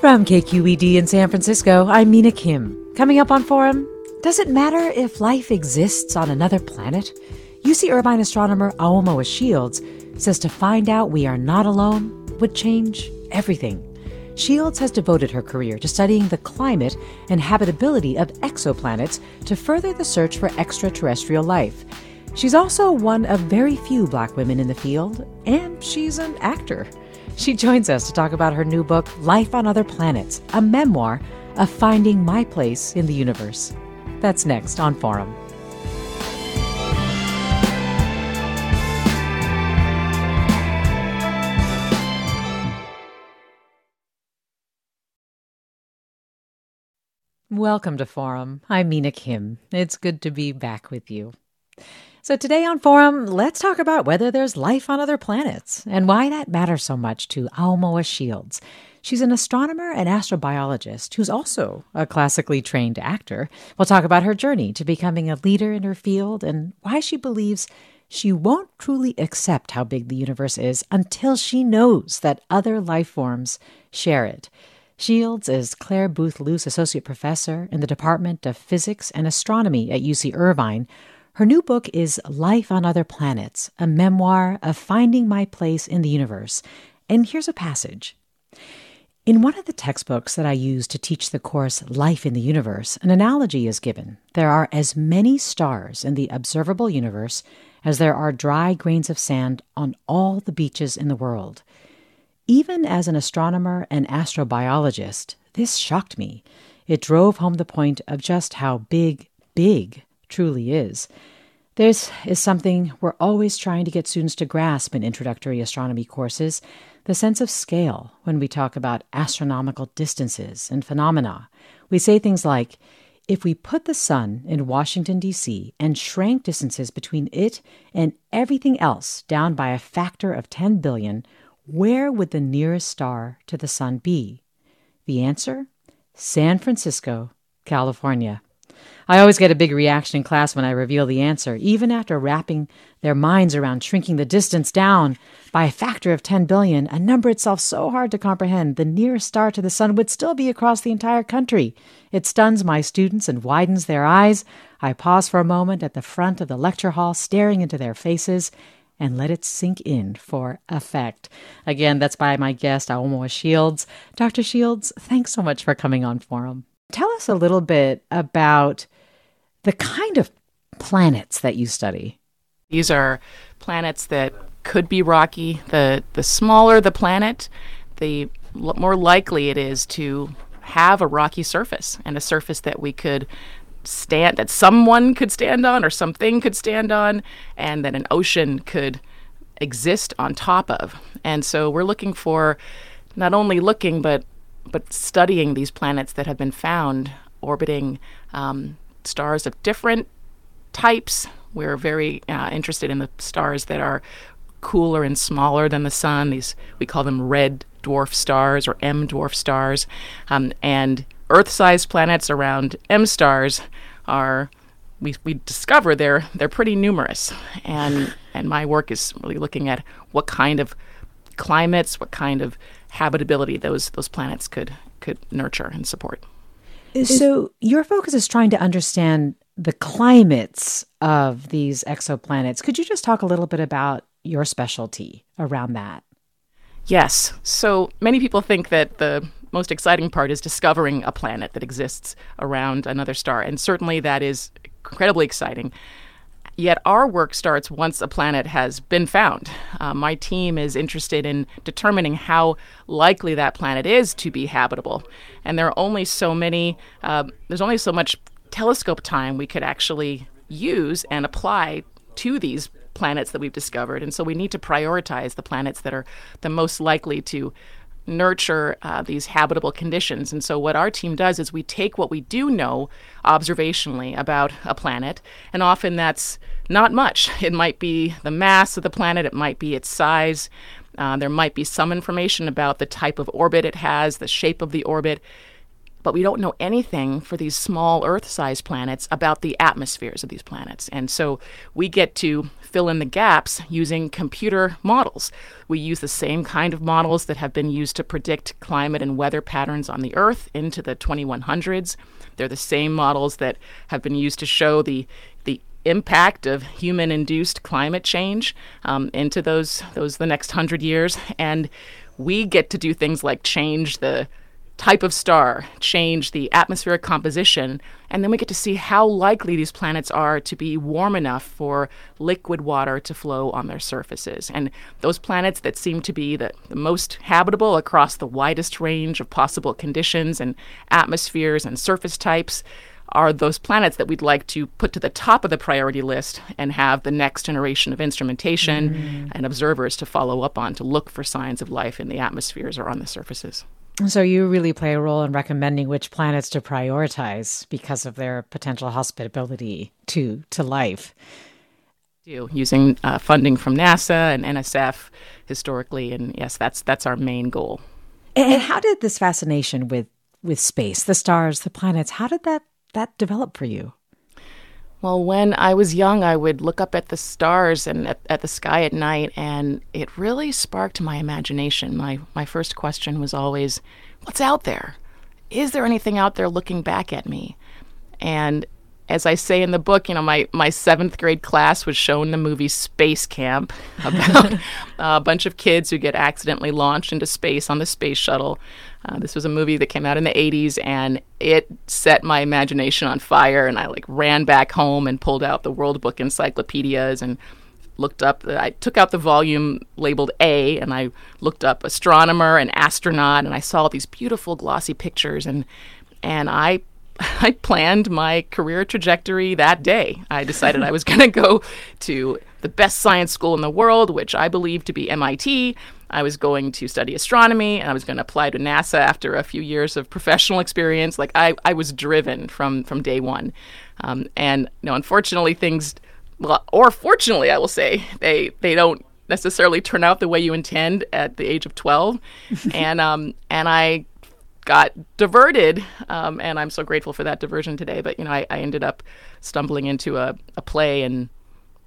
From KQED in San Francisco, I'm Mina Kim. Coming up on Forum, does it matter if life exists on another planet? UC Irvine astronomer Aomawa Shields says to find out we are not alone would change everything. Shields has devoted her career to studying the climate and habitability of exoplanets to further the search for extraterrestrial life. She's also one of very few black women in the field, and she's an actor. She joins us to talk about her new book, Life on Other Planets, a memoir of finding my place in the universe. That's next on Forum. Welcome to Forum. I'm Mina Kim. It's good to be back with you. So, today on Forum, let's talk about whether there's life on other planets and why that matters so much to Aomawa Shields. She's an astronomer and astrobiologist who's also a classically trained actor. We'll talk about her journey to becoming a leader in her field and why she believes she won't truly accept how big the universe is until she knows that other life forms share it. Shields is Clare Boothe Luce Associate Professor in the Department of Physics and Astronomy at UC Irvine. Her new book is Life on Other Planets, a memoir of finding my place in the universe. And here's a passage. In one of the textbooks that I use to teach the course Life in the Universe, an analogy is given. There are as many stars in the observable universe as there are dry grains of sand on all the beaches in the world. Even as an astronomer and astrobiologist, this shocked me. It drove home the point of just how big, big truly is. This is something we're always trying to get students to grasp in introductory astronomy courses the sense of scale when we talk about astronomical distances and phenomena. We say things like, if we put the sun in Washington, D.C., and shrank distances between it and everything else down by a factor of 10 billion, where would the nearest star to the sun be? The answer? San Francisco, California. I always get a big reaction in class when I reveal the answer, even after wrapping their minds around shrinking the distance down by a factor of 10 billion, a number itself so hard to comprehend, the nearest star to the sun would still be across the entire country. It stuns my students and widens their eyes. I pause for a moment at the front of the lecture hall, staring into their faces, and let it sink in for effect. Again, that's by my guest, Aomawa Shields. Dr. Shields, thanks so much for coming on Forum. Tell us a little bit about the kind of planets that you study. These are planets that could be rocky. The the smaller the planet, the more likely it is to have a rocky surface and a surface that we could stand that someone could stand on or something could stand on and that an ocean could exist on top of. And so we're looking for not only looking but but studying these planets that have been found orbiting um, stars of different types. We're very uh, interested in the stars that are cooler and smaller than the sun. These we call them red dwarf stars or M dwarf stars, um, and Earth-sized planets around M stars are we, we discover they're they're pretty numerous, and and my work is really looking at what kind of climates, what kind of habitability those those planets could could nurture and support. So, your focus is trying to understand the climates of these exoplanets. Could you just talk a little bit about your specialty around that? Yes. So many people think that the most exciting part is discovering a planet that exists around another star, and certainly that is incredibly exciting. Yet our work starts once a planet has been found. Uh, my team is interested in determining how likely that planet is to be habitable, and there are only so many. Uh, there's only so much telescope time we could actually use and apply to these planets that we've discovered. And so we need to prioritize the planets that are the most likely to nurture uh, these habitable conditions. And so, what our team does is we take what we do know observationally about a planet, and often that's not much. It might be the mass of the planet, it might be its size, uh, there might be some information about the type of orbit it has, the shape of the orbit but we don't know anything for these small Earth sized planets about the atmospheres of these planets. And so we get to fill in the gaps using computer models. We use the same kind of models that have been used to predict climate and weather patterns on the Earth into the 2100s. They're the same models that have been used to show the the impact of human-induced climate change um, into those those the next hundred years, and we get to do things like change the type of star, change the atmospheric composition, and then we get to see how likely these planets are to be warm enough for liquid water to flow on their surfaces. And those planets that seem to be the, the most habitable across the widest range of possible conditions and atmospheres and surface types are those planets that we'd like to put to the top of the priority list and have the next generation of instrumentation mm. and observers to follow up on to look for signs of life in the atmospheres or on the surfaces. So you really play a role in recommending which planets to prioritize because of their potential hospitability to to life. Do using uh, funding from NASA and NSF historically, and yes, that's that's our main goal. And how did this fascination with with space, the stars, the planets, how did that that develop for you? Well, when I was young, I would look up at the stars and at, at, the sky at night, and it really sparked my imagination. My, my first question was always, What's out there? Is there anything out there looking back at me? And as I say in the book, you know, my, my seventh grade class was shown the movie Space Camp about a bunch of kids who get accidentally launched into space on the space shuttle. Uh, this was a movie that came out in the 80s and it set my imagination on fire. And I like ran back home and pulled out the World Book encyclopedias and looked up. I took out the volume labeled A and I looked up astronomer and astronaut and I saw these beautiful glossy pictures and and I I planned my career trajectory that day. I decided I was going to go to the best science school in the world, which I believe to be MIT. I was going to study astronomy and I was going to apply to NASA after a few years of professional experience. Like I, I was driven from from day one, um, and you know, unfortunately, things, well, or fortunately, I will say, they they don't necessarily turn out the way you intend at the age of twelve, and um, and I got diverted, um, and I'm so grateful for that diversion today. But you know, I, I ended up stumbling into a, a play and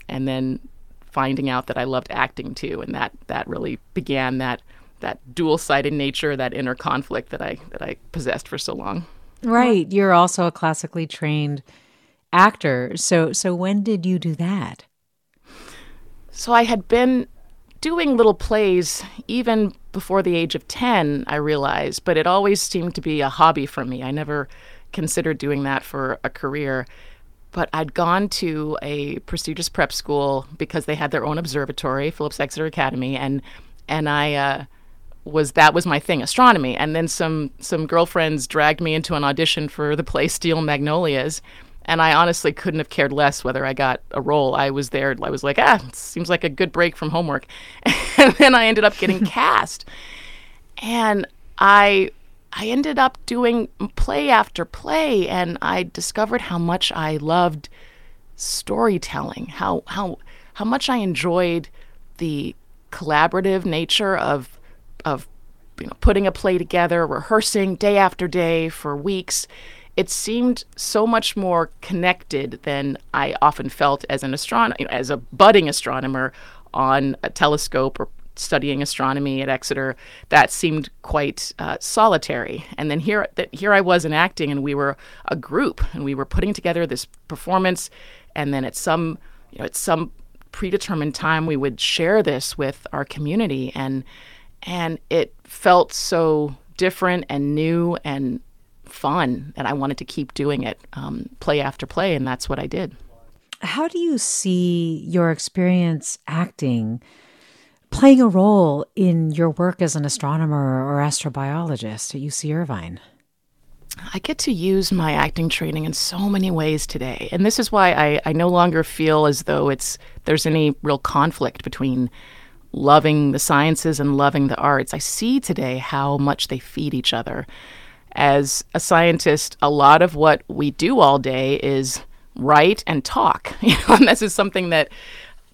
and then finding out that I loved acting too, and that that really began that that dual-sided nature, that inner conflict that I that I possessed for so long. Right. You're also a classically trained actor. So so when did you do that? So I had been doing little plays even before the age of 10, I realized, but it always seemed to be a hobby for me. I never considered doing that for a career but I'd gone to a prestigious prep school because they had their own observatory, Phillips Exeter Academy, and and I uh, was that was my thing, astronomy. And then some some girlfriends dragged me into an audition for the play Steel Magnolias, and I honestly couldn't have cared less whether I got a role. I was there. I was like, ah, seems like a good break from homework, and then I ended up getting cast, and I I ended up doing play after play, and I discovered how much I loved storytelling, how how how much I enjoyed the collaborative nature of of you know putting a play together, rehearsing day after day for weeks. It seemed so much more connected than I often felt as an astronomer, as a budding astronomer on a telescope or studying astronomy at Exeter, that seemed quite uh, solitary. And then here, here I was in acting, and we were a group, and we were putting together this performance. And then at some, you know, at some predetermined time, we would share this with our community, and and it felt so different and new and fun and I wanted to keep doing it, um, play after play, and that's what I did. How do you see your experience acting playing a role in your work as an astronomer or astrobiologist at UC Irvine? I get to use my acting training in so many ways today. And this is why I, I no longer feel as though it's there's any real conflict between loving the sciences and loving the arts. I see today how much they feed each other. As a scientist, a lot of what we do all day is write and talk. You know, and this is something that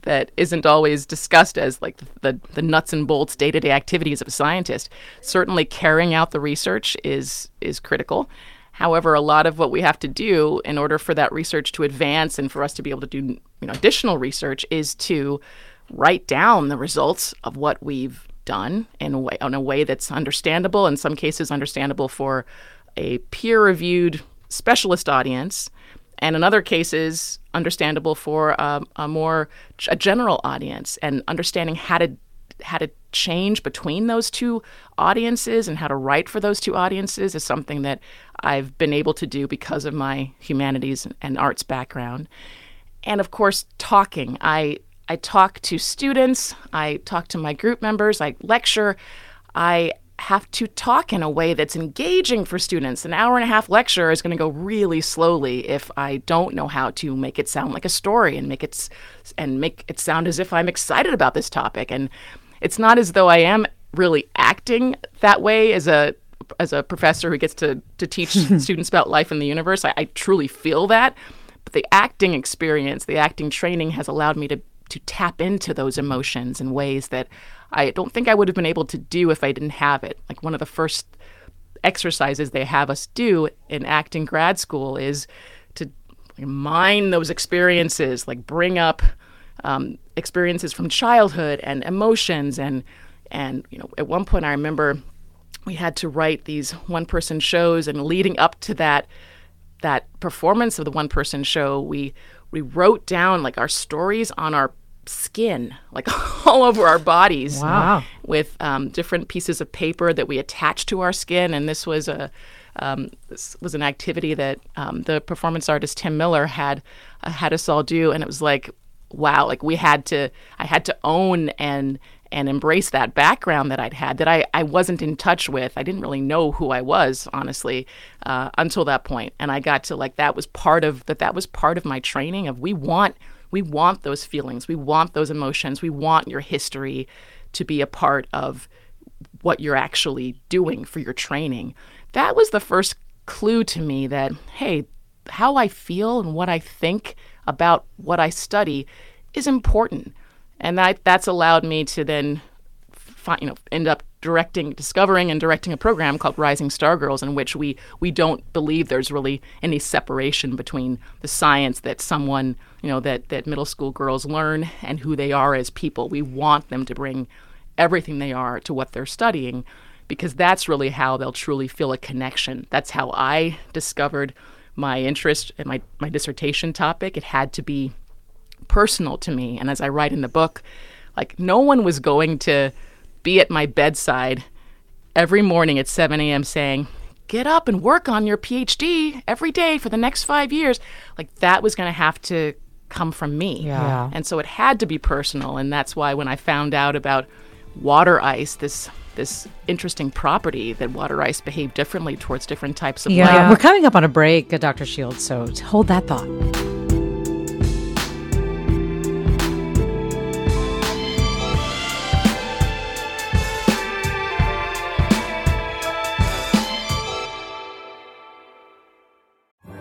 that isn't always discussed as like the, the nuts and bolts day-to-day activities of a scientist. Certainly carrying out the research is is critical. However, a lot of what we have to do in order for that research to advance and for us to be able to do you know additional research is to write down the results of what we've done in a way in a way that's understandable, in some cases understandable for a peer-reviewed specialist audience and in other cases understandable for um, a more a general audience and understanding how to how to change between those two audiences and how to write for those two audiences is something that I've been able to do because of my humanities and arts background. And of course, talking. I I talk to students, I talk to my group members, I lecture. I have to talk in a way that's engaging for students. An hour and a half lecture is going to go really slowly if I don't know how to make it sound like a story and make it and make it sound as if I'm excited about this topic. And it's not as though I am really acting that way as a as a professor who gets to to teach students about life in the universe. I, I truly feel that. But the acting experience, the acting training has allowed me to to tap into those emotions in ways that I don't think I would have been able to do if I didn't have it. Like one of the first exercises they have us do in acting grad school is to mine those experiences, like bring up um, experiences from childhood and emotions and and you know at one point I remember we had to write these one person shows and leading up to that that performance of the one person show we we wrote down like our stories on our skin, like all over our bodies. Wow. With um, different pieces of paper that we attached to our skin. And this was a um, this was an activity that um, the performance artist Tim Miller had uh, had us all do, and it was like, wow, like we had to, I had to own and and embrace that background that I'd had that I, I wasn't in touch with. I didn't really know who I was, honestly, uh, until that point. And I got to like that was part of that. That was part of my training. Of we want we want those feelings, we want those emotions, we want your history to be a part of what you're actually doing for your training. That was the first clue to me that, hey, how I feel and what I think about what I study is important. And that that's allowed me to then find, you know, end up directing, discovering and directing a program called Rising Star Girls, in which we we don't believe there's really any separation between the science that someone you know that that middle school girls learn and who they are as people. We want them to bring everything they are to what they're studying because that's really how they'll truly feel a connection. That's how I discovered my interest in my, my dissertation topic. It had to be personal to me. And as I write in the book, like no one was going to be at my bedside every morning at 7 a.m. saying, Get up and work on your PhD every day for the next five years. Like that was going to have to come from me. Yeah. And so it had to be personal. And that's why when I found out about water ice, this this interesting property that water ice behave differently towards different types of Yeah. light. We're coming up on a break, uh, Dr. Shields, so hold that thought.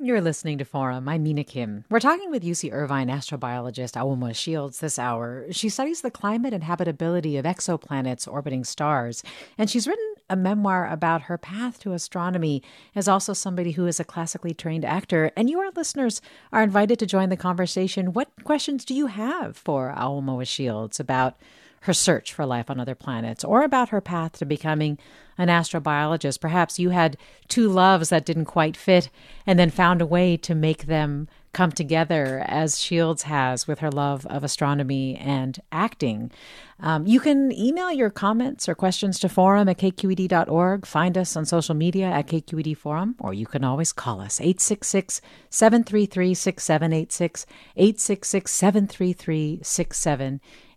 You're listening to Forum. I'm Mina Kim. We're talking with UC Irvine astrobiologist Aomawa Shields this hour. She studies the climate and habitability of exoplanets orbiting stars, and she's written a memoir about her path to astronomy as also somebody who is a classically trained actor. And you, our listeners, are invited to join the conversation. What questions do you have for Aomawa Shields about her search for life on other planets or about her path to becoming an astrobiologist. Perhaps you had two loves that didn't quite fit and then found a way to make them come together as Shields has with her love of astronomy and acting. Um, you can email your comments or questions to forum at kqed.org. Find us on social media at KQED Forum, or you can always call us 866 733 6786, 866 733 6786.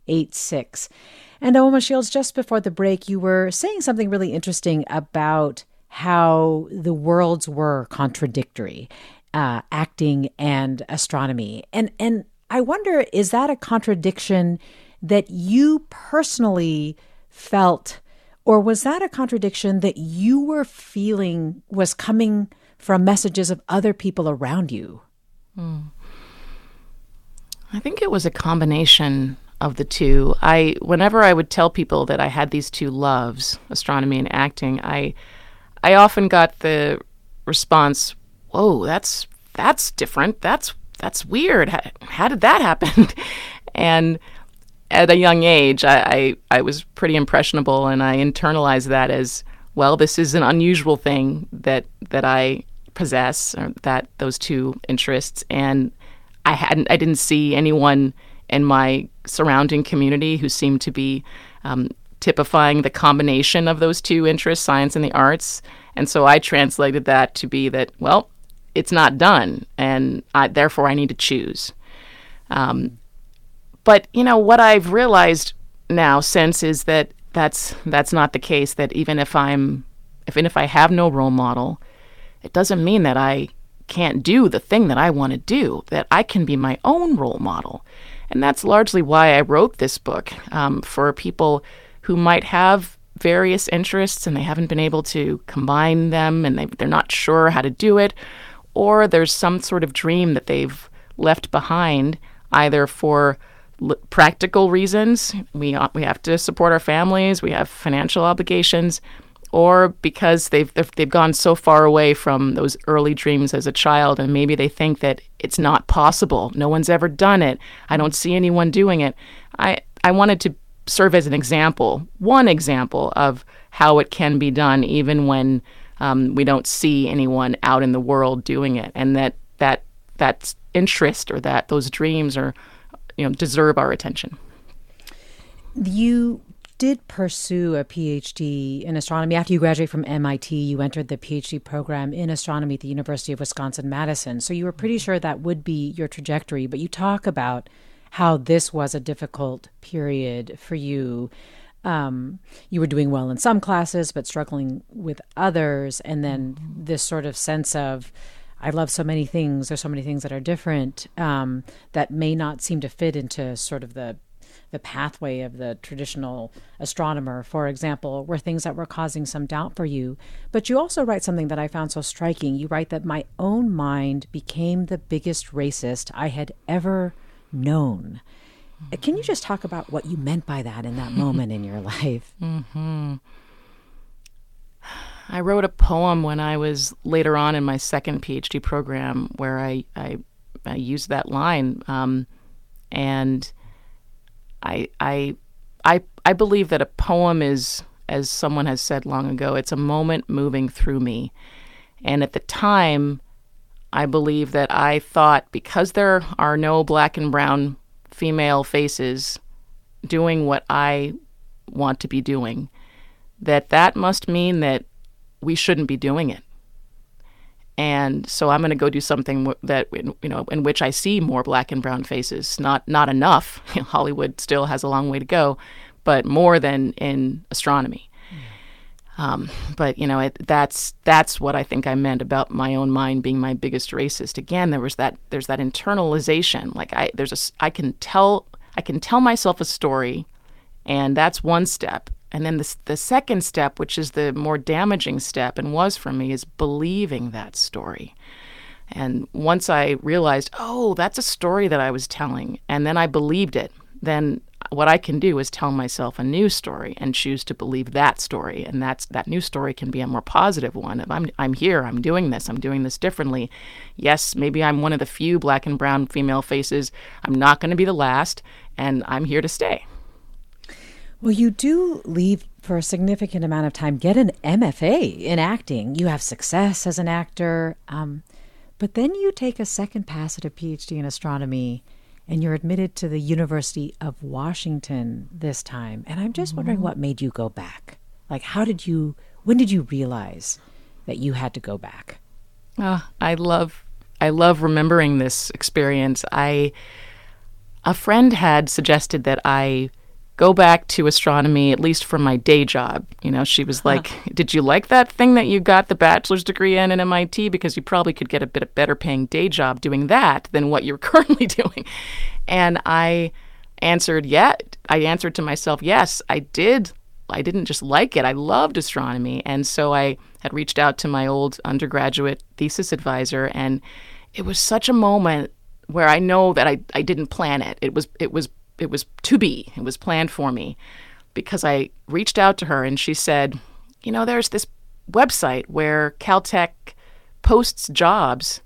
And Aomawa Shields, just before the break, you were saying something really interesting about how the worlds were contradictory, uh, acting and astronomy. And and I wonder, is that a contradiction that you personally felt, or was that a contradiction that you were feeling was coming from messages of other people around you? Hmm. I think it was a combination of the two. I whenever I would tell people that I had these two loves, astronomy and acting, I I often got the response, "Whoa, that's that's different. That's that's weird. How, how did that happen?" and at a young age, I, I, I was pretty impressionable, and I internalized that as well. This is an unusual thing that that I possess, or that those two interests, and I hadn't I didn't see anyone in my surrounding community who seemed to be um, typifying the combination of those two interests, science and the arts. And so I translated that to be that, well, it's not done, and I, therefore I need to choose. Um, but you know what I've realized now since is that that's that's not the case. That even if I'm, even if I have no role model, it doesn't mean that I can't do the thing that I want to do. That I can be my own role model. And that's largely why I wrote this book um, for people who might have various interests and they haven't been able to combine them and they, they're not sure how to do it, or there's some sort of dream that they've left behind, either for l- practical reasons, we, uh, we have to support our families, we have financial obligations, or because they've they've gone so far away from those early dreams as a child and maybe they think that it's not possible. No one's ever done it. I don't see anyone doing it. I i wanted to serve as an example one example of how it can be done even when um, we don't see anyone out in the world doing it and that that that interest or that those dreams are you know deserve our attention. You did pursue a PhD in astronomy. After you graduated from MIT, you entered the PhD program in astronomy at the University of Wisconsin Madison. So you were pretty sure that would be your trajectory. But you talk about how this was a difficult period for you. Um, you were doing well in some classes, but struggling with others. And then this sort of sense of, I love so many things. There's so many things that are different um, that may not seem to fit into sort of the the pathway of the traditional astronomer, for example, were things that were causing some doubt for you. But you also write something that I found so striking. You write that my own mind became the biggest racist I had ever known. Can you just talk about what you meant by that in that moment in your life? Mm-hmm. I wrote a poem when I was later on in my second PhD program where I, I, I used that line. Um, and I I I I believe that a poem is as someone has said long ago, it's a moment moving through me. And at the time, I believe that I thought because there are no black and brown female faces doing what I want to be doing, that that must mean that we shouldn't be doing it. And so I'm going to go do something that you know in which I see more black and brown faces. Not not enough. Hollywood still has a long way to go, but more than in astronomy. Um, but you know, it, that's that's what I think I meant about my own mind being my biggest racist. Again, there was that there's that internalization. Like I there's a I can tell I can tell myself a story, and that's one step. And then the the second step, which is the more damaging step, and was for me, is believing that story. And once I realized, oh, that's a story that I was telling, and then I believed it, then what I can do is tell myself a new story and choose to believe that story, and that's that new story can be a more positive one. If I'm I'm here, I'm doing this, I'm doing this differently. Yes, maybe I'm one of the few black and brown female faces. I'm not going to be the last, and I'm here to stay. Well, you do leave for a significant amount of time, get an MFA in acting. You have success as an actor, um, but then you take a second pass at a PhD in astronomy and you're admitted to the University of Washington this time. And I'm just wondering what made you go back? Like, how did you, when did you realize that you had to go back? Oh, I love, I love remembering this experience. I, a friend had suggested that I go back to astronomy, at least for my day job. You know, she was like, Did you like that thing that you got the bachelor's degree in at MIT? Because you probably could get a bit of better paying day job doing that than what you're currently doing. And I answered, Yeah. I answered to myself, Yes, I did. I didn't just like it, I loved astronomy. And so I had reached out to my old undergraduate thesis advisor, and it was such a moment where I know that I, I didn't plan it. It was it was it was to be. It was planned for me because I reached out to her and she said, "You know, there's this website where Caltech posts jobs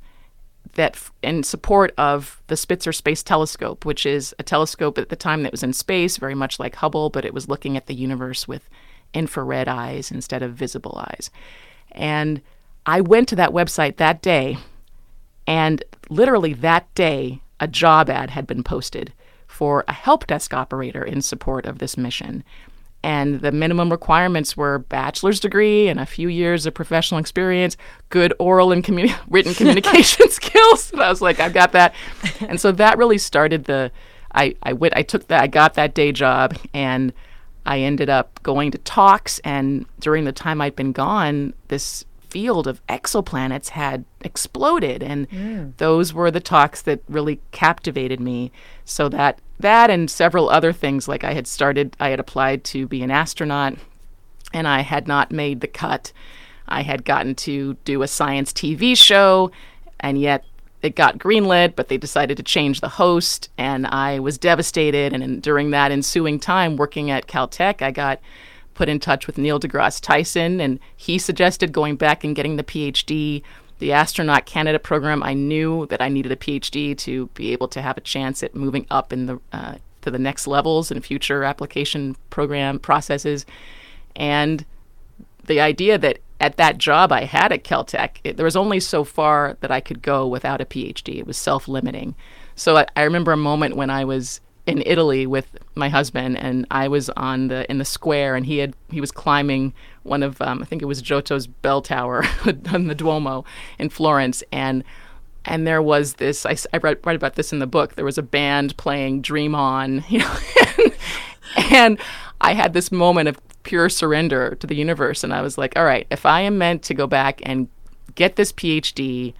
that in support of the Spitzer Space Telescope, which is a telescope at the time that was in space, very much like Hubble, but it was looking at the universe with infrared eyes instead of visible eyes." And I went to that website that day, and literally that day, a job ad had been posted for a help desk operator in support of this mission. And the minimum requirements were bachelor's degree and a few years of professional experience, good oral and communi- written communication skills. And I was like, I've got that. And so that really started the. I I went. I took that. I got that day job, and I ended up going to talks. And during the time I'd been gone, this field of exoplanets had exploded and mm. those were the talks that really captivated me so that that and several other things like I had started I had applied to be an astronaut and I had not made the cut I had gotten to do a science TV show and yet it got greenlit, but they decided to change the host, and I was devastated. And in, during that ensuing time working at Caltech, I got put in touch with Neil deGrasse Tyson, and he suggested going back and getting the PhD. The astronaut candidate program, I knew that I needed a PhD to be able to have a chance at moving up in the uh, to the next levels in future application program processes, and the idea that at that job I had at Caltech, it, there was only so far that I could go without a PhD. It was self-limiting. So I, I remember a moment when I was in Italy with my husband, and I was on the in the square, and he had he was climbing one of um, I think it was Giotto's bell tower on the Duomo in Florence, and and there was this I, I read, read about this in the book. There was a band playing Dream On, you know, and, and I had this moment of pure surrender to the universe, and I was like, all right, if I am meant to go back and get this PhD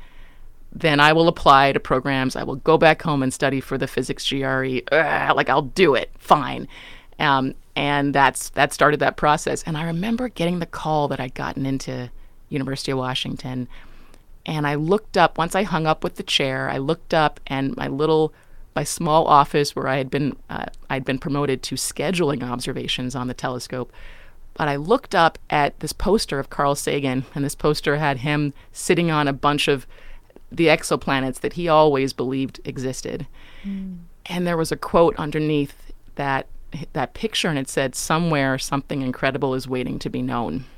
then I will apply to programs. I will go back home and study for the physics GRE. Ugh, like I'll do it, fine. Um, and that's that started that process. And I remember getting the call that I'd gotten into University of Washington, and I looked up once I hung up with the chair. I looked up, and my little my small office where I had been uh, I'd been promoted to scheduling observations on the telescope. But I looked up at this poster of Carl Sagan, and this poster had him sitting on a bunch of the exoplanets that he always believed existed. Mm. And there was a quote underneath that that picture and it said somewhere something incredible is waiting to be known.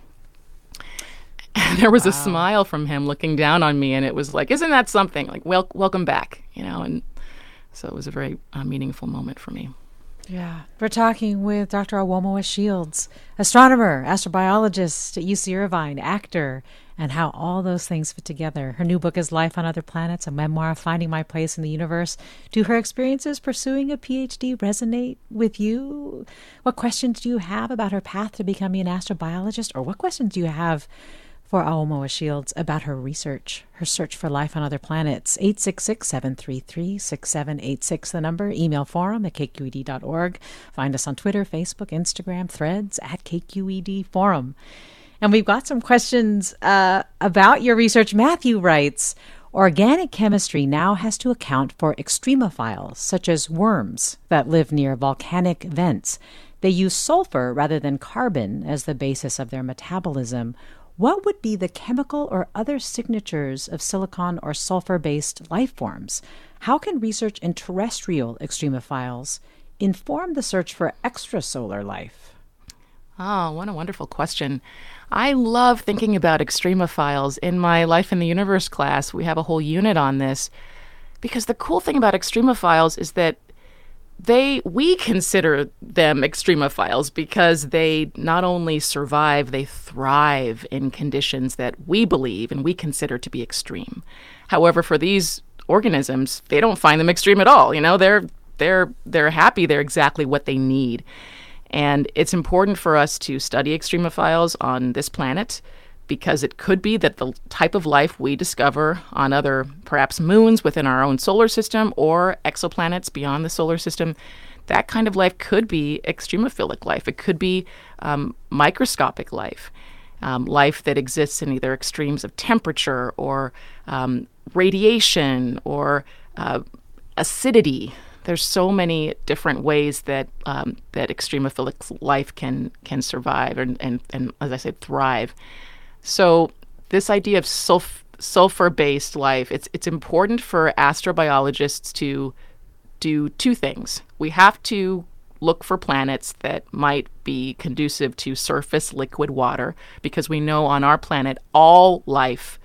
And there was wow. a smile from him looking down on me and it was like isn't that something like well welcome back, you know, and So it was a very uh, meaningful moment for me. Yeah. We're talking with Dr. Aomawa Shields, astronomer, astrobiologist at UC Irvine, actor, and how all those things fit together. Her new book is Life on Other Planets, a memoir of finding my place in the universe. Do her experiences pursuing a PhD resonate with you? What questions do you have about her path to becoming an astrobiologist? Or what questions do you have for Aomawa Shields about her research, her search for life on other planets. 866 733 6786, the number. Email forum at kqed.org. Find us on Twitter, Facebook, Instagram, threads at KQED Forum. And we've got some questions uh, about your research. Matthew writes Organic chemistry now has to account for extremophiles, such as worms that live near volcanic vents. They use sulfur rather than carbon as the basis of their metabolism. What would be the chemical or other signatures of silicon or sulfur based life forms? How can research in terrestrial extremophiles inform the search for extrasolar life? Oh, what a wonderful question. I love thinking about extremophiles. In my Life in the Universe class, we have a whole unit on this because the cool thing about extremophiles is that they we consider them extremophiles because they not only survive they thrive in conditions that we believe and we consider to be extreme however for these organisms they don't find them extreme at all you know they're they're they're happy they're exactly what they need and it's important for us to study extremophiles on this planet because it could be that the type of life we discover on other, perhaps moons within our own solar system or exoplanets beyond the solar system, that kind of life could be extremophilic life. It could be um, microscopic life, um, life that exists in either extremes of temperature or um, radiation or uh, acidity there's so many different ways that um, that extremophilic life can can survive and, and, and as I said thrive. So this idea of sulf- sulfur-based life, it's it's important for astrobiologists to do two things. We have to look for planets that might be conducive to surface liquid water because we know on our planet all life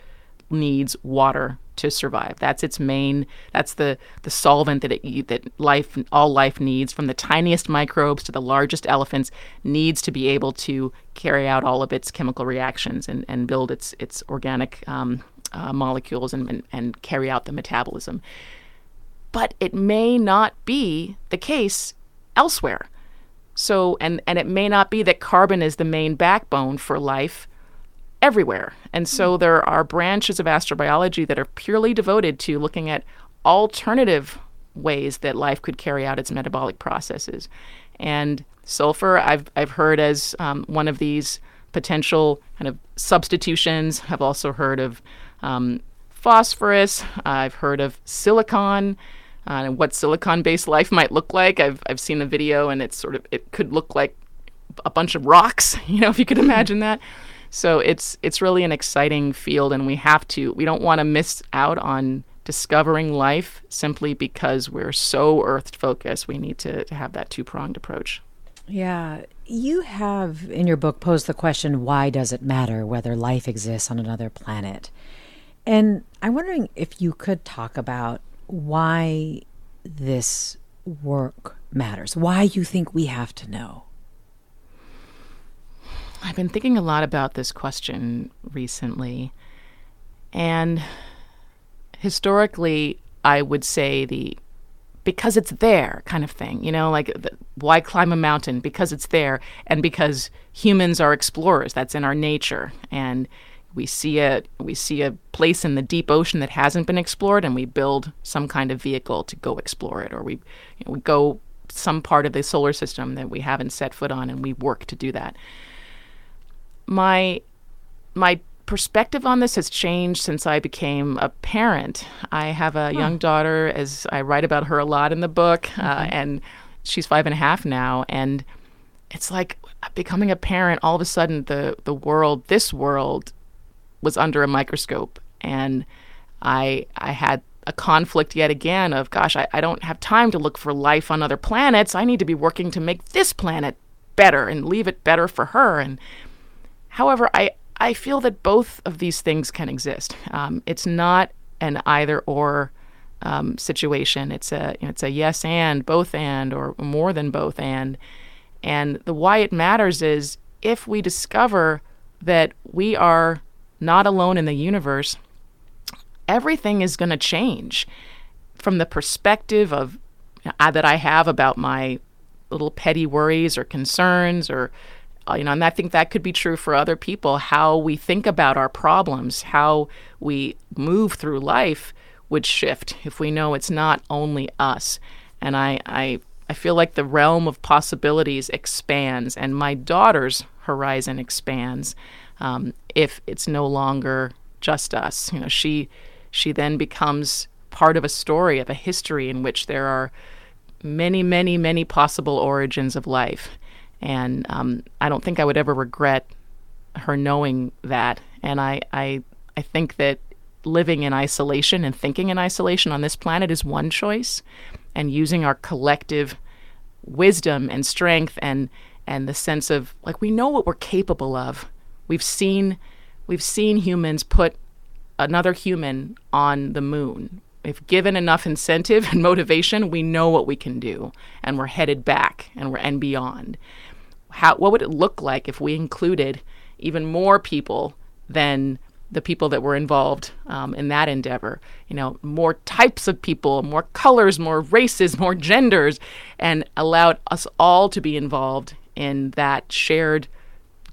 needs water to survive. That's its main. That's the the solvent that it that life all life needs, from the tiniest microbes to the largest elephants, needs to be able to carry out all of its chemical reactions and, and build its its organic um, uh, molecules and, and and carry out the metabolism. But it may not be the case elsewhere. So and and it may not be that carbon is the main backbone for life everywhere. And so hmm. there are branches of astrobiology that are purely devoted to looking at alternative ways that life could carry out its metabolic processes. And sulfur, I've, I've heard as um, one of these potential kind of substitutions. I've also heard of um, phosphorus. I've heard of silicon. Uh, and what silicon-based life might look like. I've I've seen a video, and it's sort of it could look like a bunch of rocks. You know, if you could hmm. imagine that. So it's it's really an exciting field, and we have to we don't want to miss out on discovering life simply because we're so Earth focused. We need to, to have that two pronged approach. Yeah. You have in your book posed the question why does it matter whether life exists on another planet? And I'm wondering if you could talk about why this work matters, why you think we have to know. I've been thinking a lot about this question recently. And historically, I would say the because it's there kind of thing, you know, like the, why climb a mountain? Because it's there, and because humans are explorers. That's in our nature, and we see a we see a place in the deep ocean that hasn't been explored, and we build some kind of vehicle to go explore it, or we you know, we go some part of the solar system that we haven't set foot on, and we work to do that my my perspective on this has changed since I became a parent. I have a huh. young daughter, as I write about her a lot in the book, uh, mm-hmm. uh, and she's five and a half now. And it's like becoming a parent. All of a sudden, the the world, this world, was under a microscope, and I I had a conflict yet again of gosh I, I don't have time to look for life on other planets i need to be working to make this planet better and leave it better for her and However, I, I feel that both of these things can exist. Um, it's not an either or um, situation. It's a you know, it's a yes and both and or more than both and. And the why it matters is if we discover that we are not alone in the universe, everything is going to change from the perspective of uh, that I have about my little petty worries or concerns or you know and I think that could be true for other people. How we think about our problems how we move through life would shift if we know it's not only us. And I I I feel like the realm of possibilities expands and my daughter's horizon expands um, if it's no longer just us. You know she she then becomes part of a story of a history in which there are many, many, many possible origins of life. And um, I don't think I would ever regret her knowing that. And I, I, I think that living in isolation and thinking in isolation on this planet is one choice, and using our collective wisdom and strength and and the sense of like we know what we're capable of. We've seen we've seen humans put another human on the moon if given enough incentive and motivation, we know what we can do, and we're headed back and we're and beyond. How what would it look like if we included even more people than the people that were involved um, in that endeavor? You know, more types of people, more colors, more races, more genders, and allowed us all to be involved in that shared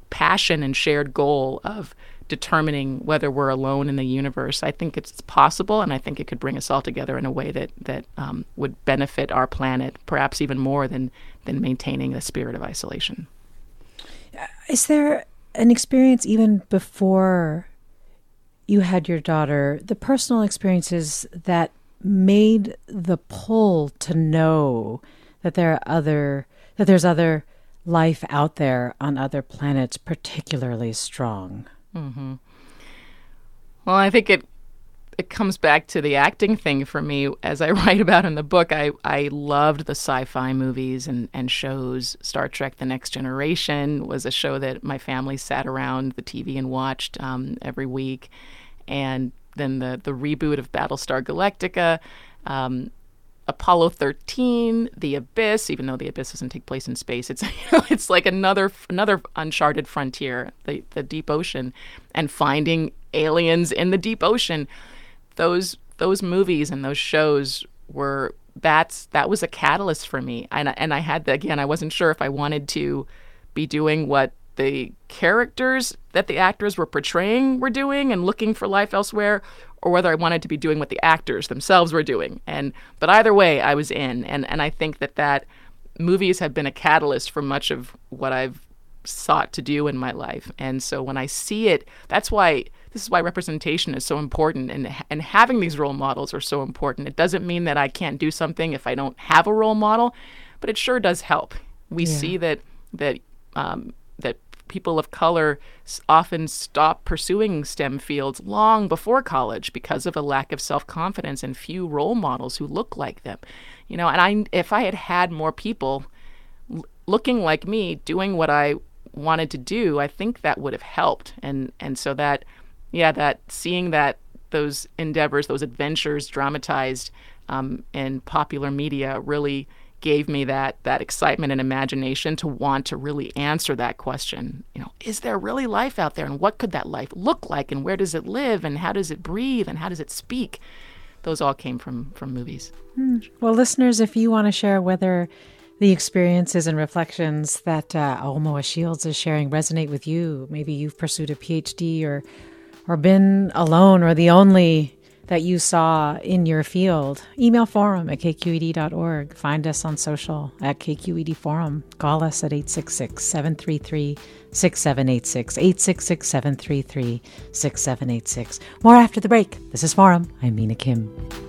passion and shared goal of determining whether we're alone in the universe. I think it's possible, and I think it could bring us all together in a way that that um, would benefit our planet, perhaps even more than than maintaining the spirit of isolation. Is there an experience even before you had your daughter, the personal experiences that made the pull to know that there are other that there's other life out there on other planets particularly strong? Mm-hmm. Well, I think it it comes back to the acting thing for me. As I write about in the book, I, I loved the sci-fi movies and, and shows. Star Trek: The Next Generation was a show that my family sat around the TV and watched um, every week, and then the the reboot of Battlestar Galactica. Um, Apollo 13, The Abyss, even though The Abyss doesn't take place in space, it's you know, it's like another another uncharted frontier, the the deep ocean, and finding aliens in the deep ocean. Those those movies and those shows were that's that was a catalyst for me, and and I had the, again I wasn't sure if I wanted to be doing what the characters that the actors were portraying were doing and looking for life elsewhere or whether I wanted to be doing what the actors themselves were doing. And but either way, I was in, and and I think that that movies have been a catalyst for much of what I've sought to do in my life. And so when I see it, that's why this is why representation is so important and and having these role models are so important. It doesn't mean that I can't do something if I don't have a role model, but it sure does help. We yeah. see that that um, that people of color often stop pursuing STEM fields long before college because of a lack of self confidence and few role models who look like them. You know, and I, if I had had more people looking like me doing what I wanted to do, I think that would have helped. And and so that, yeah, that seeing that those endeavors, those adventures dramatized um, in popular media really gave me that that excitement and imagination to want to really answer that question. You know, is there really life out there and what could that life look like and where does it live and how does it breathe and how does it speak? Those all came from from movies. Hmm. Well, listeners, if you want to share whether the experiences and reflections that uh, Aomawa Shields is sharing resonate with you, maybe you've pursued a PhD or or been alone or the only that you saw in your field. Email forum at kqed.org. Find us on social at KQED Forum. Call us at 866 733 6786. 866 733 6786. More after the break. This is Forum. I'm Mina Kim.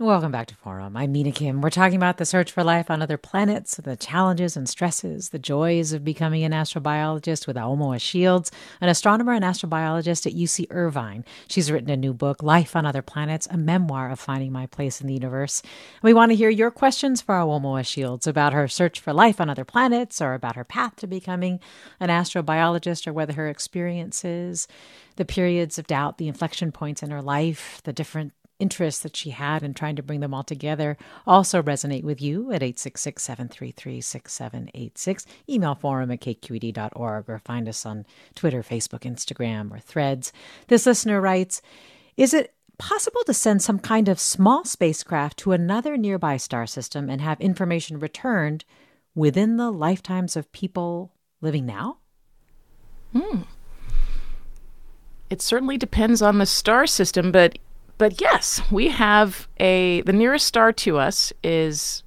Welcome back to Forum. I'm Mina Kim. We're talking about the search for life on other planets, the challenges and stresses, the joys of becoming an astrobiologist with Aomawa Shields, an astronomer and astrobiologist at UC Irvine. She's written a new book, Life on Other Planets, a memoir of finding my place in the universe. We want to hear your questions for Aomawa Shields about her search for life on other planets or about her path to becoming an astrobiologist or whether her experiences, the periods of doubt, the inflection points in her life, the different interests that she had and trying to bring them all together. Also resonate with you at 866-733-6786 email forum at kqed.org or find us on twitter facebook instagram or threads. This listener writes is it possible to send some kind of small spacecraft to another nearby star system and have information returned within the lifetimes of people living now? Hmm. it certainly depends on the star system but but yes, we have a the nearest star to us is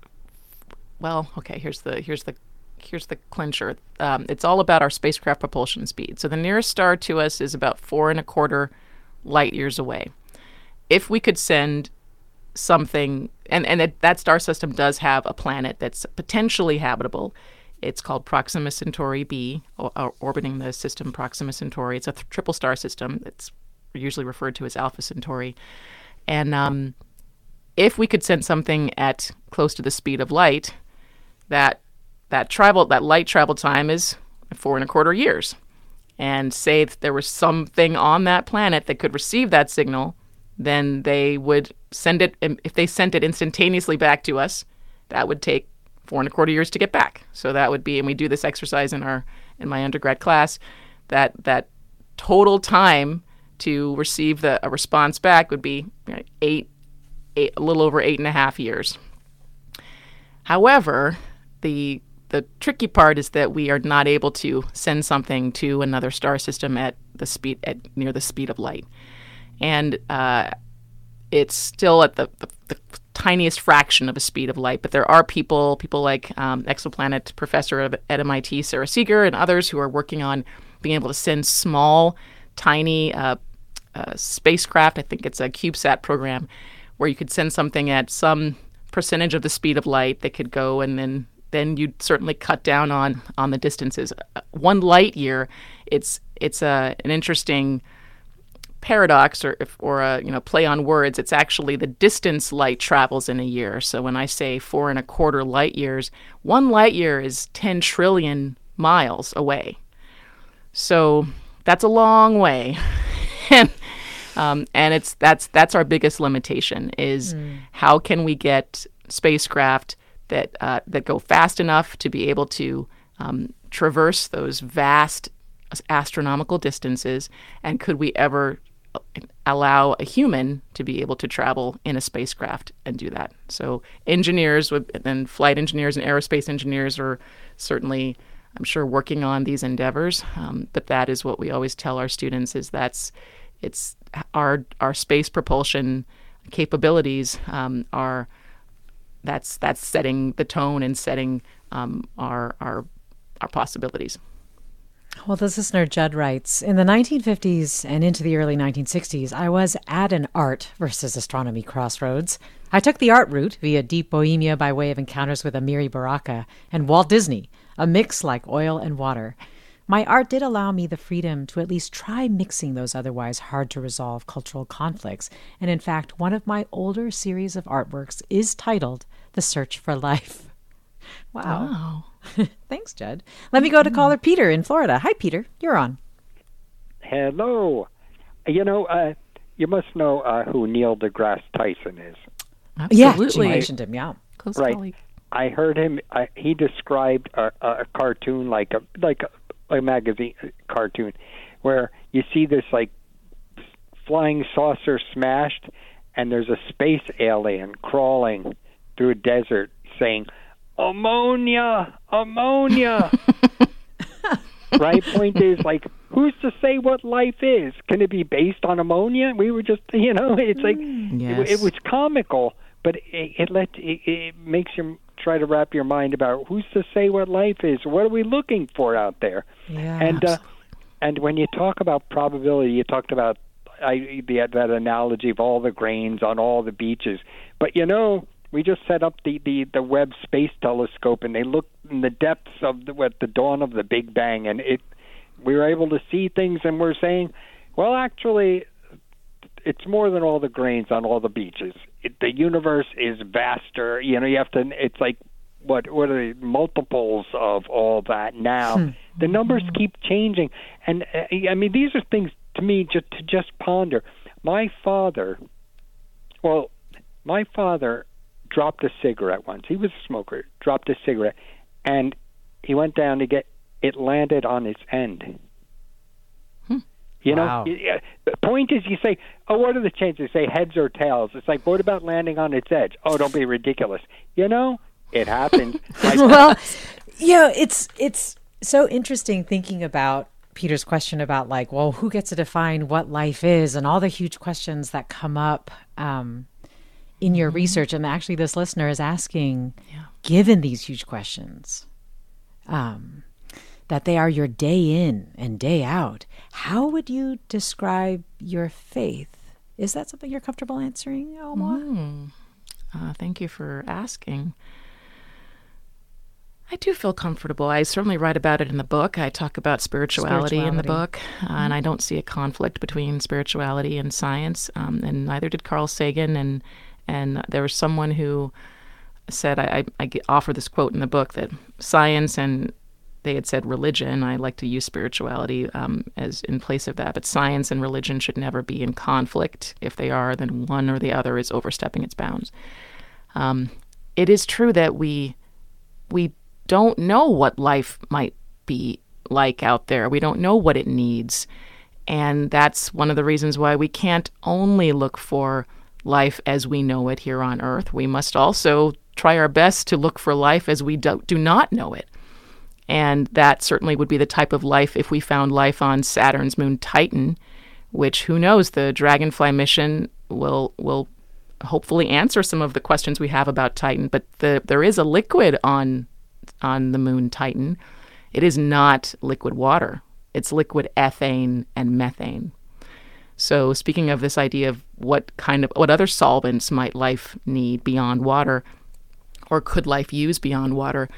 well, okay, here's the here's the here's the clincher. Um, it's all about our spacecraft propulsion speed. So the nearest star to us is about four and a quarter light years away. If we could send something, and and it, that star system does have a planet that's potentially habitable. It's called Proxima Centauri b, or, or orbiting the system Proxima Centauri. It's a th- triple star system. It's usually referred to as Alpha Centauri. And um, if we could send something at close to the speed of light, that that travel that light travel time is four and a quarter years. And say if there was something on that planet that could receive that signal, then they would send it. If they sent it instantaneously back to us, that would take four and a quarter years to get back. So that would be, and we do this exercise in our in my undergrad class. That that total time to receive the, a response back would be eight, eight, a little over eight and a half years. However, the the tricky part is that we are not able to send something to another star system at the speed at near the speed of light, and uh, it's still at the, the, the, tiniest fraction of a speed of light. But there are people, people like um, exoplanet professor at MIT Sarah Seager and others who are working on being able to send small, tiny uh, uh, spacecraft. I think it's a CubeSat program where you could send something at some percentage of the speed of light that could go, and then then you'd certainly cut down on on the distances. Uh, one light year, it's it's a an interesting paradox or if, or a you know play on words. It's actually the distance light travels in a year. So when I say four and a quarter light years, one light year is ten trillion miles away. So that's a long way. and um, and it's that's that's our biggest limitation is mm. how can we get spacecraft that uh, that go fast enough to be able to um, traverse those vast astronomical distances, and could we ever uh, allow a human to be able to travel in a spacecraft and do that? So engineers would, and flight engineers and aerospace engineers are certainly I'm sure working on these endeavors. Um, but that is what we always tell our students is that's it's our our space propulsion capabilities um, are that's that's setting the tone and setting um, our our our possibilities. Well, this listener Judd writes In the 1950s and into the early 1960s, I was at an art versus astronomy crossroads. I took the art route via deep Bohemia by way of encounters with Amiri Baraka and Walt Disney, a mix like oil and water. My art did allow me the freedom to at least try mixing those otherwise hard to resolve cultural conflicts. And in fact, one of my older series of artworks is titled The Search for Life. Wow. Wow. Thanks, Judd. Let me go to caller Peter in Florida. Hi, Peter. You're on. Hello. You know, uh, you must know uh, who Neil deGrasse Tyson is. Yeah, Absolutely. she mentioned him. Yeah. Close Right. colleague. I heard him. Uh, he described a, a cartoon like a like a, a magazine cartoon, where you see this like flying saucer smashed, and there's a space alien crawling through a desert saying, "Ammonia, ammonia." right. Point is like, who's to say what life is? Can it be based on ammonia? We were just, you know, it's like it, Yes. it was comical, but it, it let it, it makes you try to wrap your mind about who's to say what life is. What are we looking for out there? Yeah. and uh, and when you talk about probability, you talked about I, the, that analogy of all the grains on all the beaches. But you know, we just set up the the the Webb Space Telescope, and they looked in the depths of the at the dawn of the Big Bang, and it we were able to see things, and we're saying, well, actually. It's more than all the grains on all the beaches. It, the universe is vaster. You know, you have to. It's like what what are the multiples of all that now the numbers keep changing and uh, i mean these are things to me just to just ponder my father well my father dropped a cigarette once he was a smoker dropped a cigarette and he went down to get it landed on its end you know, Wow. y- y- the point is, you say, "Oh, what are the chances?" Say heads or tails. It's like, what about landing on its edge? Oh, don't be ridiculous. You know, it happens. Well, you know, it's it's so interesting thinking about Peter's question about like, well, who gets to define what life is, and all the huge questions that come up um, in your research. And actually, this listener is asking, given these huge questions, um, that they are your day in and day out, how would you describe your faith? Is that something you're comfortable answering, Aomawa? Uh, thank you for asking. I do feel comfortable. I certainly write about it in the book. I talk about spirituality, in the Spirituality. book, uh, and I don't see a conflict between spirituality and science. Um, and neither did Carl Sagan. And and there was someone who said I I offer this quote in the book that science and they had said religion. I like to use spirituality um, as in place of that, but science and religion should never be in conflict. If they are, then one or the other is overstepping its bounds. Um, it is true that we we don't know what life might be like out there. We don't know what it needs. And that's one of the reasons why we can't only look for life as we know it here on Earth. We must also try our best to look for life as we do, do not know it. And that certainly would be the type of life if we found life on Saturn's moon Titan, which who knows, the Dragonfly mission will will hopefully answer some of the questions we have about Titan. But the, there is a liquid on on the moon Titan. It is not liquid water. It's liquid ethane and methane. So speaking of this idea of what kind of what other solvents might life need beyond water, or could life use beyond water?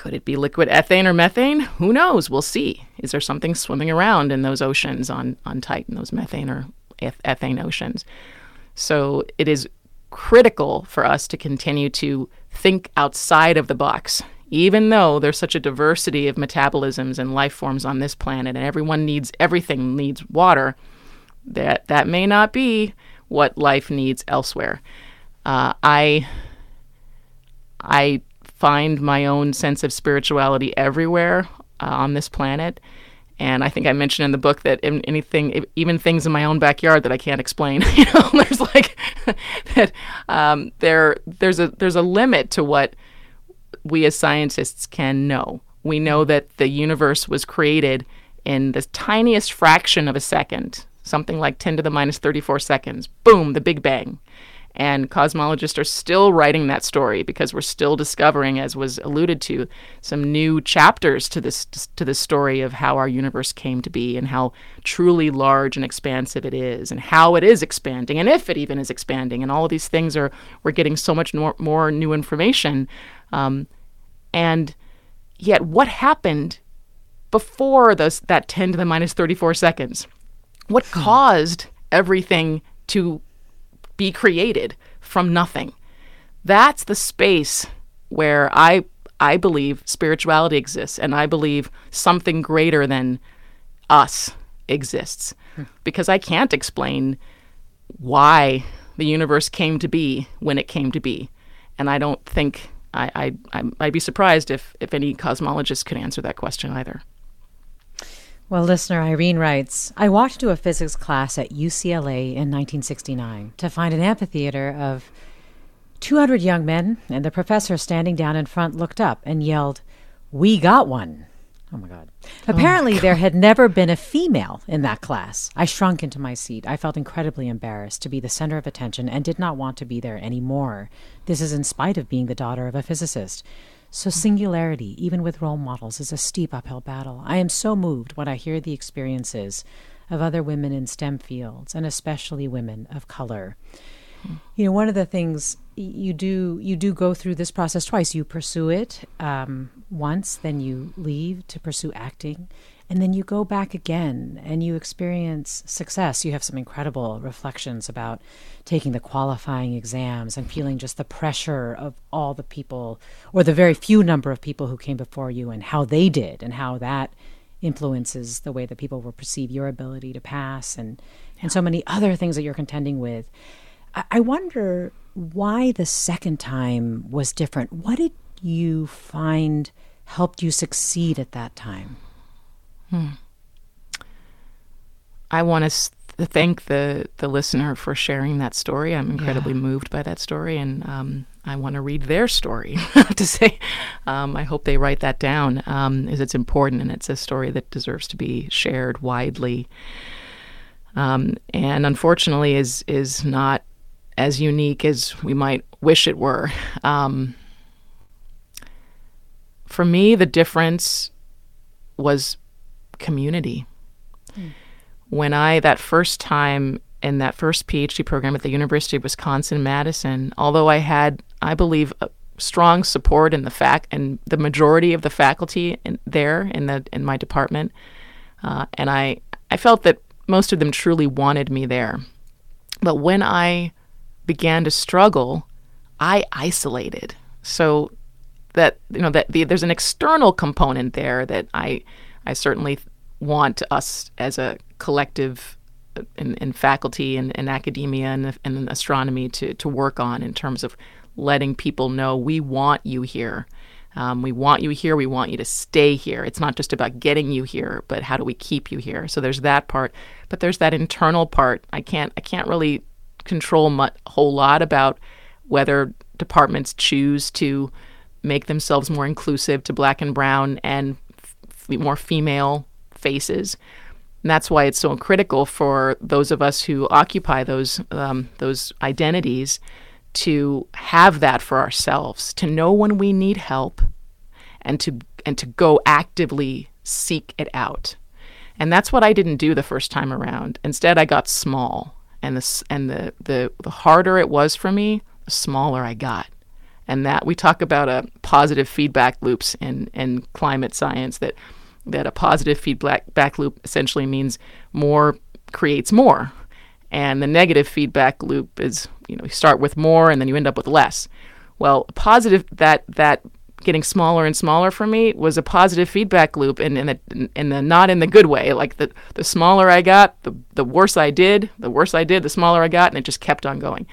Could it be liquid ethane or methane? Who knows? We'll see. Is there something swimming around in those oceans on, on Titan, those methane or eth- ethane oceans? So it is critical for us to continue to think outside of the box. Even though there's such a diversity of metabolisms and life forms on this planet, and everyone needs everything needs water, that that may not be what life needs elsewhere. Uh, I I find my own sense of spirituality everywhere uh, on this planet. And I think I mentioned in the book that in anything, even things in my own backyard that I can't explain, you know, there's like that um, there there's a there's a limit to what we as scientists can know. We know that the universe was created in the tiniest fraction of a second, something like 10 to the minus 34 seconds. Boom, the Big Bang. And cosmologists are still writing that story because we're still discovering, as was alluded to, some new chapters to this to this story of how our universe came to be and how truly large and expansive it is, and how it is expanding, and if it even is expanding. And all of these things are we're getting so much more, more new information. Um, and yet, what happened before those that 10 to the minus 34 seconds? What Hmm. caused everything to be created from nothing? That's the space where I I believe spirituality exists and I believe something greater than us exists. Hmm. Because I can't explain why the universe came to be when it came to be. And I don't think I, I, I I'd be surprised if, if any cosmologist could answer that question either. Well, listener Irene writes I walked to a physics class at UCLA in 1969 to find an amphitheater of 200 young men, and the professor standing down in front looked up and yelled, We got one. Oh my God. Oh Apparently, there had never been a female in that class. I shrunk into my seat. I felt incredibly embarrassed to be the center of attention and did not want to be there anymore. This is in spite of being the daughter of a physicist. So, singularity, even with role models, is a steep uphill battle. I am so moved when I hear the experiences of other women in STEM fields, and especially women of color. You know, one of the things you do you do go through this process twice. You pursue it um, once, then you leave to pursue acting, and then you go back again and you experience success. You have some incredible reflections about taking the qualifying exams and feeling just the pressure of all the people, or the very few number of people who came before you, and how they did, and how that influences the way that people will perceive your ability to pass, and and so many other things that you're contending with. I- I wonder why the second time was different. What did you find helped you succeed at that time? I want to thank the, the listener for sharing that story. I'm incredibly moved by that story, and um, I want to read their story. To say, um, I hope they write that down, um, as it's important and it's a story that deserves to be shared widely. Um, and unfortunately, is is not as unique as we might wish it were. Um, for me, the difference was community when I that first time in that first PhD program at the University of Wisconsin Madison, although I had, I believe, a strong support in the fac and the majority of the faculty in, there in the in my department, uh, and I I felt that most of them truly wanted me there. But when I began to struggle, I isolated. So that you know that the, there's an external component there that I I certainly want us as a collective uh, in, in faculty and, and academia and, and astronomy to, to work on in terms of letting people know we want you here. Um, we want you here. We want you to stay here. It's not just about getting you here, but how do we keep you here? So there's that part, but there's that internal part. I can't I can't really control a whole lot about whether departments choose to make themselves more inclusive to black and brown and f- more female faces. And that's why it's so critical for those of us who occupy those um, those identities to have that for ourselves, to know when we need help, and to and to go actively seek it out. And that's what I didn't do the first time around. Instead, I got small, and the and the the, the harder it was for me, the smaller I got. And that we talk about a positive feedback loops in in climate science that that a positive feedback back loop essentially means more creates more. And the negative feedback loop is you know you start with more and then you end up with less. Well positive that that getting smaller and smaller for me was a positive feedback loop and in the in the not in the good way. Like the the smaller i got the the worse i did the worse i did the smaller i got and it just kept on going.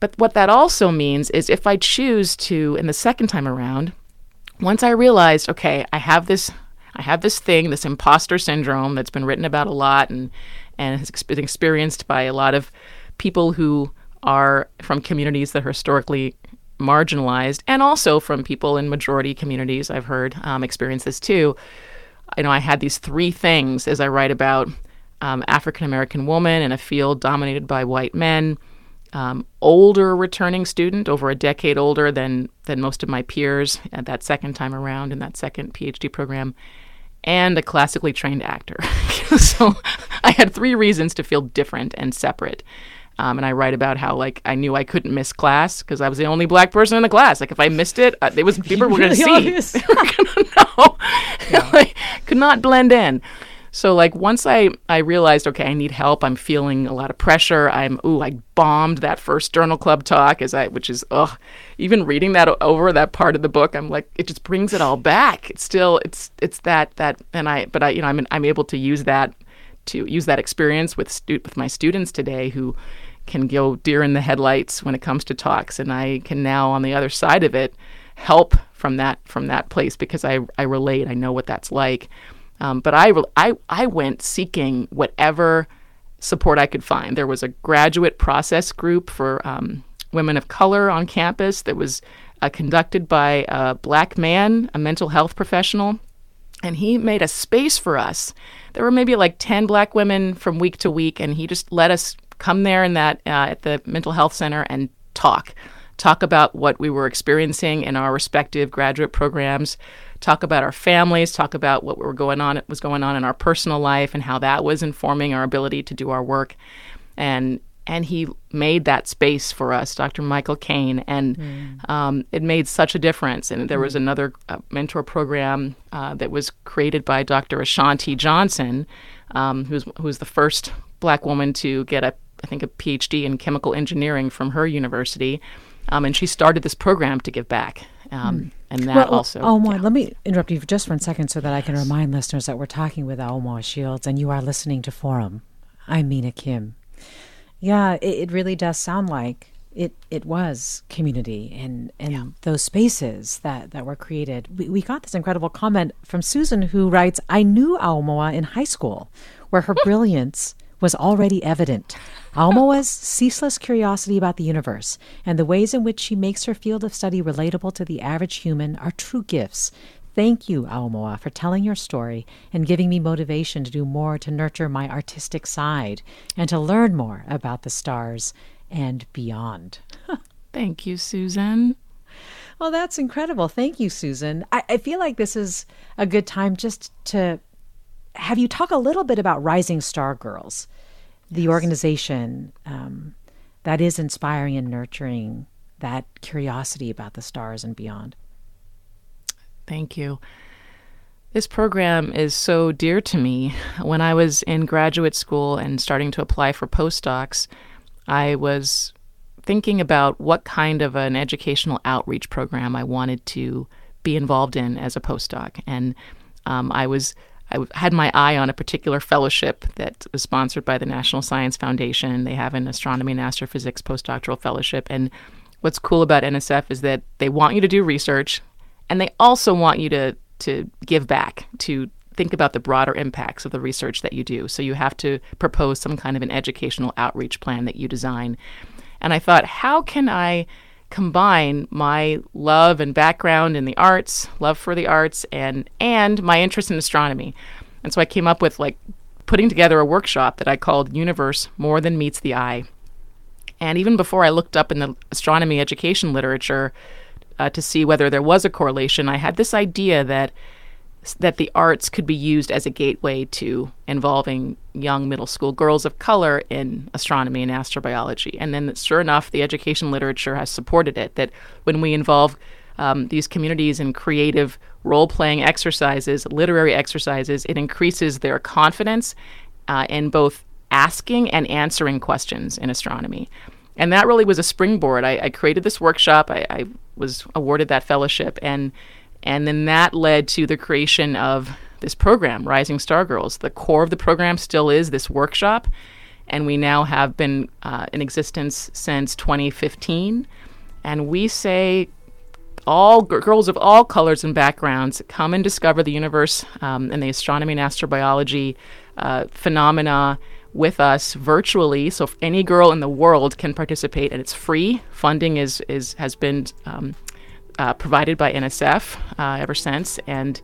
But what that also means is if i choose to in the second time around once i realized okay i have this I have this thing, this imposter syndrome that's been written about a lot and and has been experienced by a lot of people who are from communities that are historically marginalized, and also from people in majority communities. I've heard um, experience this too. You know, I had these three things as I write about um, African American woman in a field dominated by white men. Um, older returning student, over a decade older than than most of my peers at that second time around in that second PhD program, and a classically trained actor. so I had three reasons to feel different and separate. Um, and I write about how like I knew I couldn't miss class because I was the only black person in the class. Like if I missed it, uh, it was people were going to see. they were going to know. like, could not blend in. So like once I I realized okay I need help I'm feeling a lot of pressure I'm ooh I bombed that first journal club talk as I which is ugh even reading that over that part of the book I'm like it just brings it all back. It's still it's it's that that and I but I you know I'm I'm able to use that to use that experience with stu- with my students today who can go deer in the headlights when it comes to talks and I can now on the other side of it help from that from that place because I I relate I know what that's like um, but I, I, I went seeking whatever support I could find. There was a graduate process group for um, women of color on campus that was uh, conducted by a black man, a mental health professional, and he made a space for us. There were maybe like 10 black women from week to week, and he just let us come there in that uh, at the mental health center and talk talk about what we were experiencing in our respective graduate programs talk about our families, talk about what were going on was going on in our personal life and how that was informing our ability to do our work. And and he made that space for us, Dr. Michael Kane, and mm. um, it made such a difference. And there was mm. another uh, mentor program uh, that was created by Dr. Ashanti Johnson, um, who's who's the first black woman to get a I think a PhD in chemical engineering from her university, um, and she started this program to give back. Um, mm. And that well, also. Oh, yeah. let me interrupt you for just one second so that I can remind listeners that we're talking with Aomawa Shields and you are listening to Forum. I'm Mina Kim. Yeah, it, it really does sound like it it was community and and yeah. those spaces that that were created. We, we got this incredible comment from Susan who writes, "I knew Aomawa in high school, where her brilliance was already evident. Aomawa's ceaseless curiosity about the universe and the ways in which she makes her field of study relatable to the average human are true gifts. Thank you, Aomawa, for telling your story and giving me motivation to do more to nurture my artistic side and to learn more about the stars and beyond. Thank you, Susan. Well, that's incredible. Thank you, Susan. I, I feel like this is a good time just to have you talk a little bit about Rising Star Girls the organization um, that is inspiring and nurturing that curiosity about the stars and beyond. Thank you. This program is so dear to me. When I was in graduate school and starting to apply for postdocs, I was thinking about what kind of an educational outreach program I wanted to be involved in as a postdoc. And um, I was I had my eye on a particular fellowship that was sponsored by the National Science Foundation. They have an astronomy and astrophysics postdoctoral fellowship. And what's cool about NSF is that they want you to do research and they also want you to, to give back, to think about the broader impacts of the research that you do. So you have to propose some kind of an educational outreach plan that you design. And I thought, how can I combine my love and background in the arts, love for the arts, and and my interest in astronomy. And so I came up with like putting together a workshop that I called Universe More Than Meets the Eye. And even before I looked up in the astronomy education literature uh, to see whether there was a correlation, I had this idea that that the arts could be used as a gateway to involving young middle school girls of color in astronomy and astrobiology. And then, sure enough, the education literature has supported it that when we involve um, these communities in creative role playing exercises, literary exercises, it increases their confidence uh, in both asking and answering questions in astronomy. And that really was a springboard. I, I created this workshop, I, I was awarded that fellowship, and and then that led to the creation of this program, Rising Star Girls. The core of the program still is this workshop, and we now have been uh, in existence since 2015. And we say all g- girls of all colors and backgrounds come and discover the universe um, and the astronomy and astrobiology uh, phenomena with us virtually. So any girl in the world can participate, and it's free. Funding is is has been um, uh, provided by NSF uh, ever since, and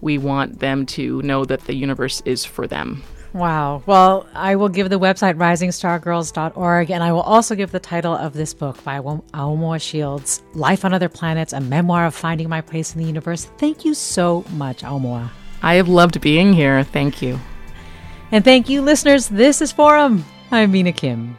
we want them to know that the universe is for them. Wow. Well, I will give the website risingstargirls.org, and I will also give the title of this book by Aomawa Shields, Life on Other Planets, a memoir of finding my place in the universe. Thank you so much, Aomawa. I have loved being here. Thank you. And thank you, listeners. This is Forum. I'm Mina Kim.